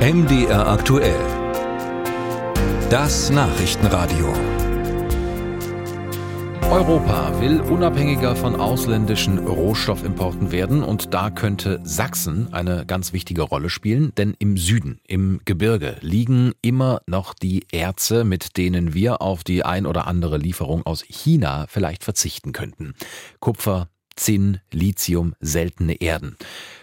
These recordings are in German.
MDR aktuell. Das Nachrichtenradio. Europa will unabhängiger von ausländischen Rohstoffimporten werden und da könnte Sachsen eine ganz wichtige Rolle spielen, denn im Süden, im Gebirge, liegen immer noch die Erze, mit denen wir auf die ein oder andere Lieferung aus China vielleicht verzichten könnten. Kupfer, Zinn, Lithium, seltene Erden.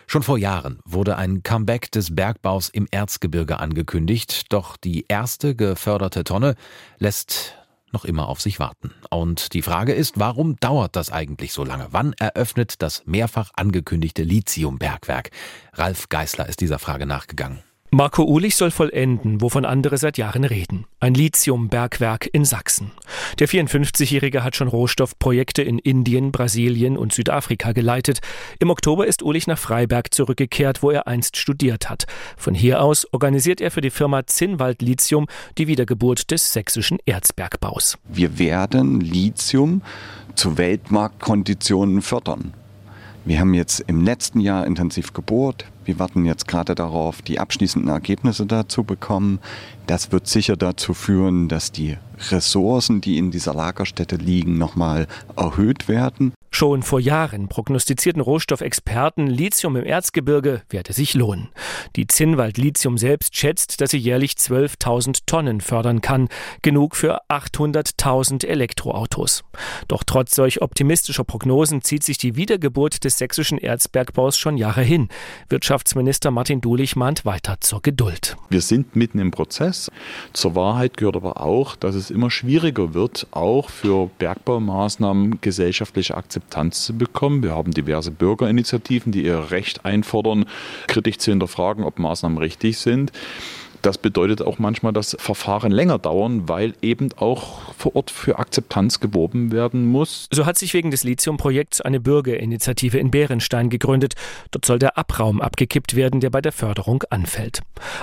Schon vor Jahren wurde ein Comeback des Bergbaus im Erzgebirge angekündigt, doch die erste geförderte Tonne lässt noch immer auf sich warten. Und die Frage ist, warum dauert das eigentlich so lange? Wann eröffnet das mehrfach angekündigte Lithiumbergwerk? Ralf Geißler ist dieser Frage nachgegangen. Marco Ulich soll vollenden, wovon andere seit Jahren reden. Ein Lithiumbergwerk in Sachsen. Der 54-Jährige hat schon Rohstoffprojekte in Indien, Brasilien und Südafrika geleitet. Im Oktober ist Ulich nach Freiberg zurückgekehrt, wo er einst studiert hat. Von hier aus organisiert er für die Firma Zinnwald Lithium die Wiedergeburt des sächsischen Erzbergbaus. Wir werden Lithium zu Weltmarktkonditionen fördern. Wir haben jetzt im letzten Jahr intensiv gebohrt. Wir warten jetzt gerade darauf, die abschließenden Ergebnisse dazu bekommen. Das wird sicher dazu führen, dass die Ressourcen, die in dieser Lagerstätte liegen, nochmal erhöht werden. Schon vor Jahren prognostizierten Rohstoffexperten, Lithium im Erzgebirge werde sich lohnen. Die Zinnwald Lithium selbst schätzt, dass sie jährlich 12.000 Tonnen fördern kann, genug für 800.000 Elektroautos. Doch trotz solch optimistischer Prognosen zieht sich die Wiedergeburt des sächsischen Erzbergbaus schon Jahre hin. Wirtschaftsminister Martin Dulich mahnt weiter zur Geduld. Wir sind mitten im Prozess. Zur Wahrheit gehört aber auch, dass es immer schwieriger wird, auch für Bergbaumaßnahmen gesellschaftliche Akzeptanz Akzeptanz bekommen. Wir haben diverse Bürgerinitiativen, die ihr Recht einfordern, kritisch zu hinterfragen, ob Maßnahmen richtig sind. Das bedeutet auch manchmal, dass Verfahren länger dauern, weil eben auch vor Ort für Akzeptanz geworben werden muss. So hat sich wegen des Lithiumprojekts eine Bürgerinitiative in Bärenstein gegründet. Dort soll der Abraum abgekippt werden, der bei der Förderung anfällt.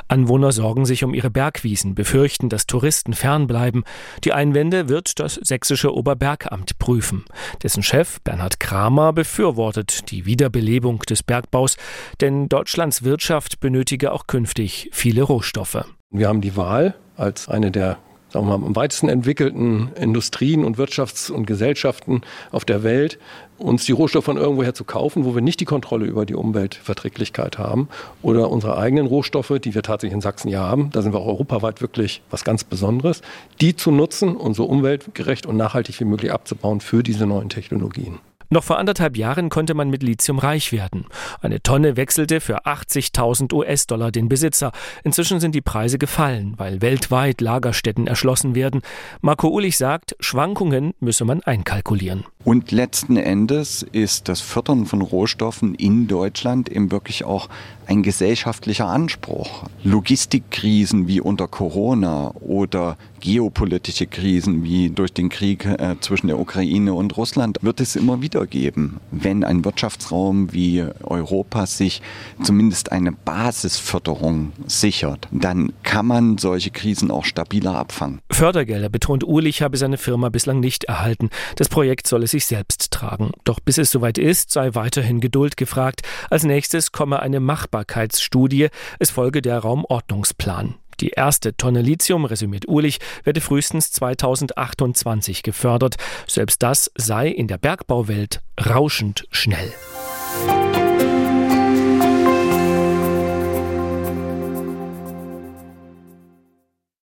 Anwohner sorgen sich um ihre Bergwiesen, befürchten, dass Touristen fernbleiben. Die Einwände wird das sächsische Oberbergamt prüfen. Dessen Chef Bernhard Kramer befürwortet die Wiederbelebung des Bergbaus, denn Deutschlands Wirtschaft benötige auch künftig viele Rohstoffe. Wir haben die Wahl als eine der sagen wir mal, am weitesten entwickelten Industrien und Wirtschafts- und Gesellschaften auf der Welt, uns die Rohstoffe von irgendwoher zu kaufen, wo wir nicht die Kontrolle über die Umweltverträglichkeit haben, oder unsere eigenen Rohstoffe, die wir tatsächlich in Sachsen ja haben, da sind wir auch europaweit wirklich was ganz Besonderes, die zu nutzen und so umweltgerecht und nachhaltig wie möglich abzubauen für diese neuen Technologien. Noch vor anderthalb Jahren konnte man mit Lithium reich werden. Eine Tonne wechselte für 80.000 US-Dollar den Besitzer. Inzwischen sind die Preise gefallen, weil weltweit Lagerstätten erschlossen werden. Marco Ulich sagt, Schwankungen müsse man einkalkulieren. Und letzten Endes ist das Fördern von Rohstoffen in Deutschland eben wirklich auch ein gesellschaftlicher Anspruch. Logistikkrisen wie unter Corona oder geopolitische Krisen wie durch den Krieg äh, zwischen der Ukraine und Russland wird es immer wieder geben. Wenn ein Wirtschaftsraum wie Europa sich zumindest eine Basisförderung sichert, dann kann man solche Krisen auch stabiler abfangen. Fördergelder, betont Uhrlich, habe seine Firma bislang nicht erhalten. Das Projekt soll es sich selbst tragen. Doch bis es soweit ist, sei weiterhin Geduld gefragt. Als nächstes komme eine Machbarkeitsstudie. Es folge der Raumordnungsplan. Die erste Tonne Lithium, resümiert Uhrlich, werde frühestens 2028 gefördert. Selbst das sei in der Bergbauwelt rauschend schnell.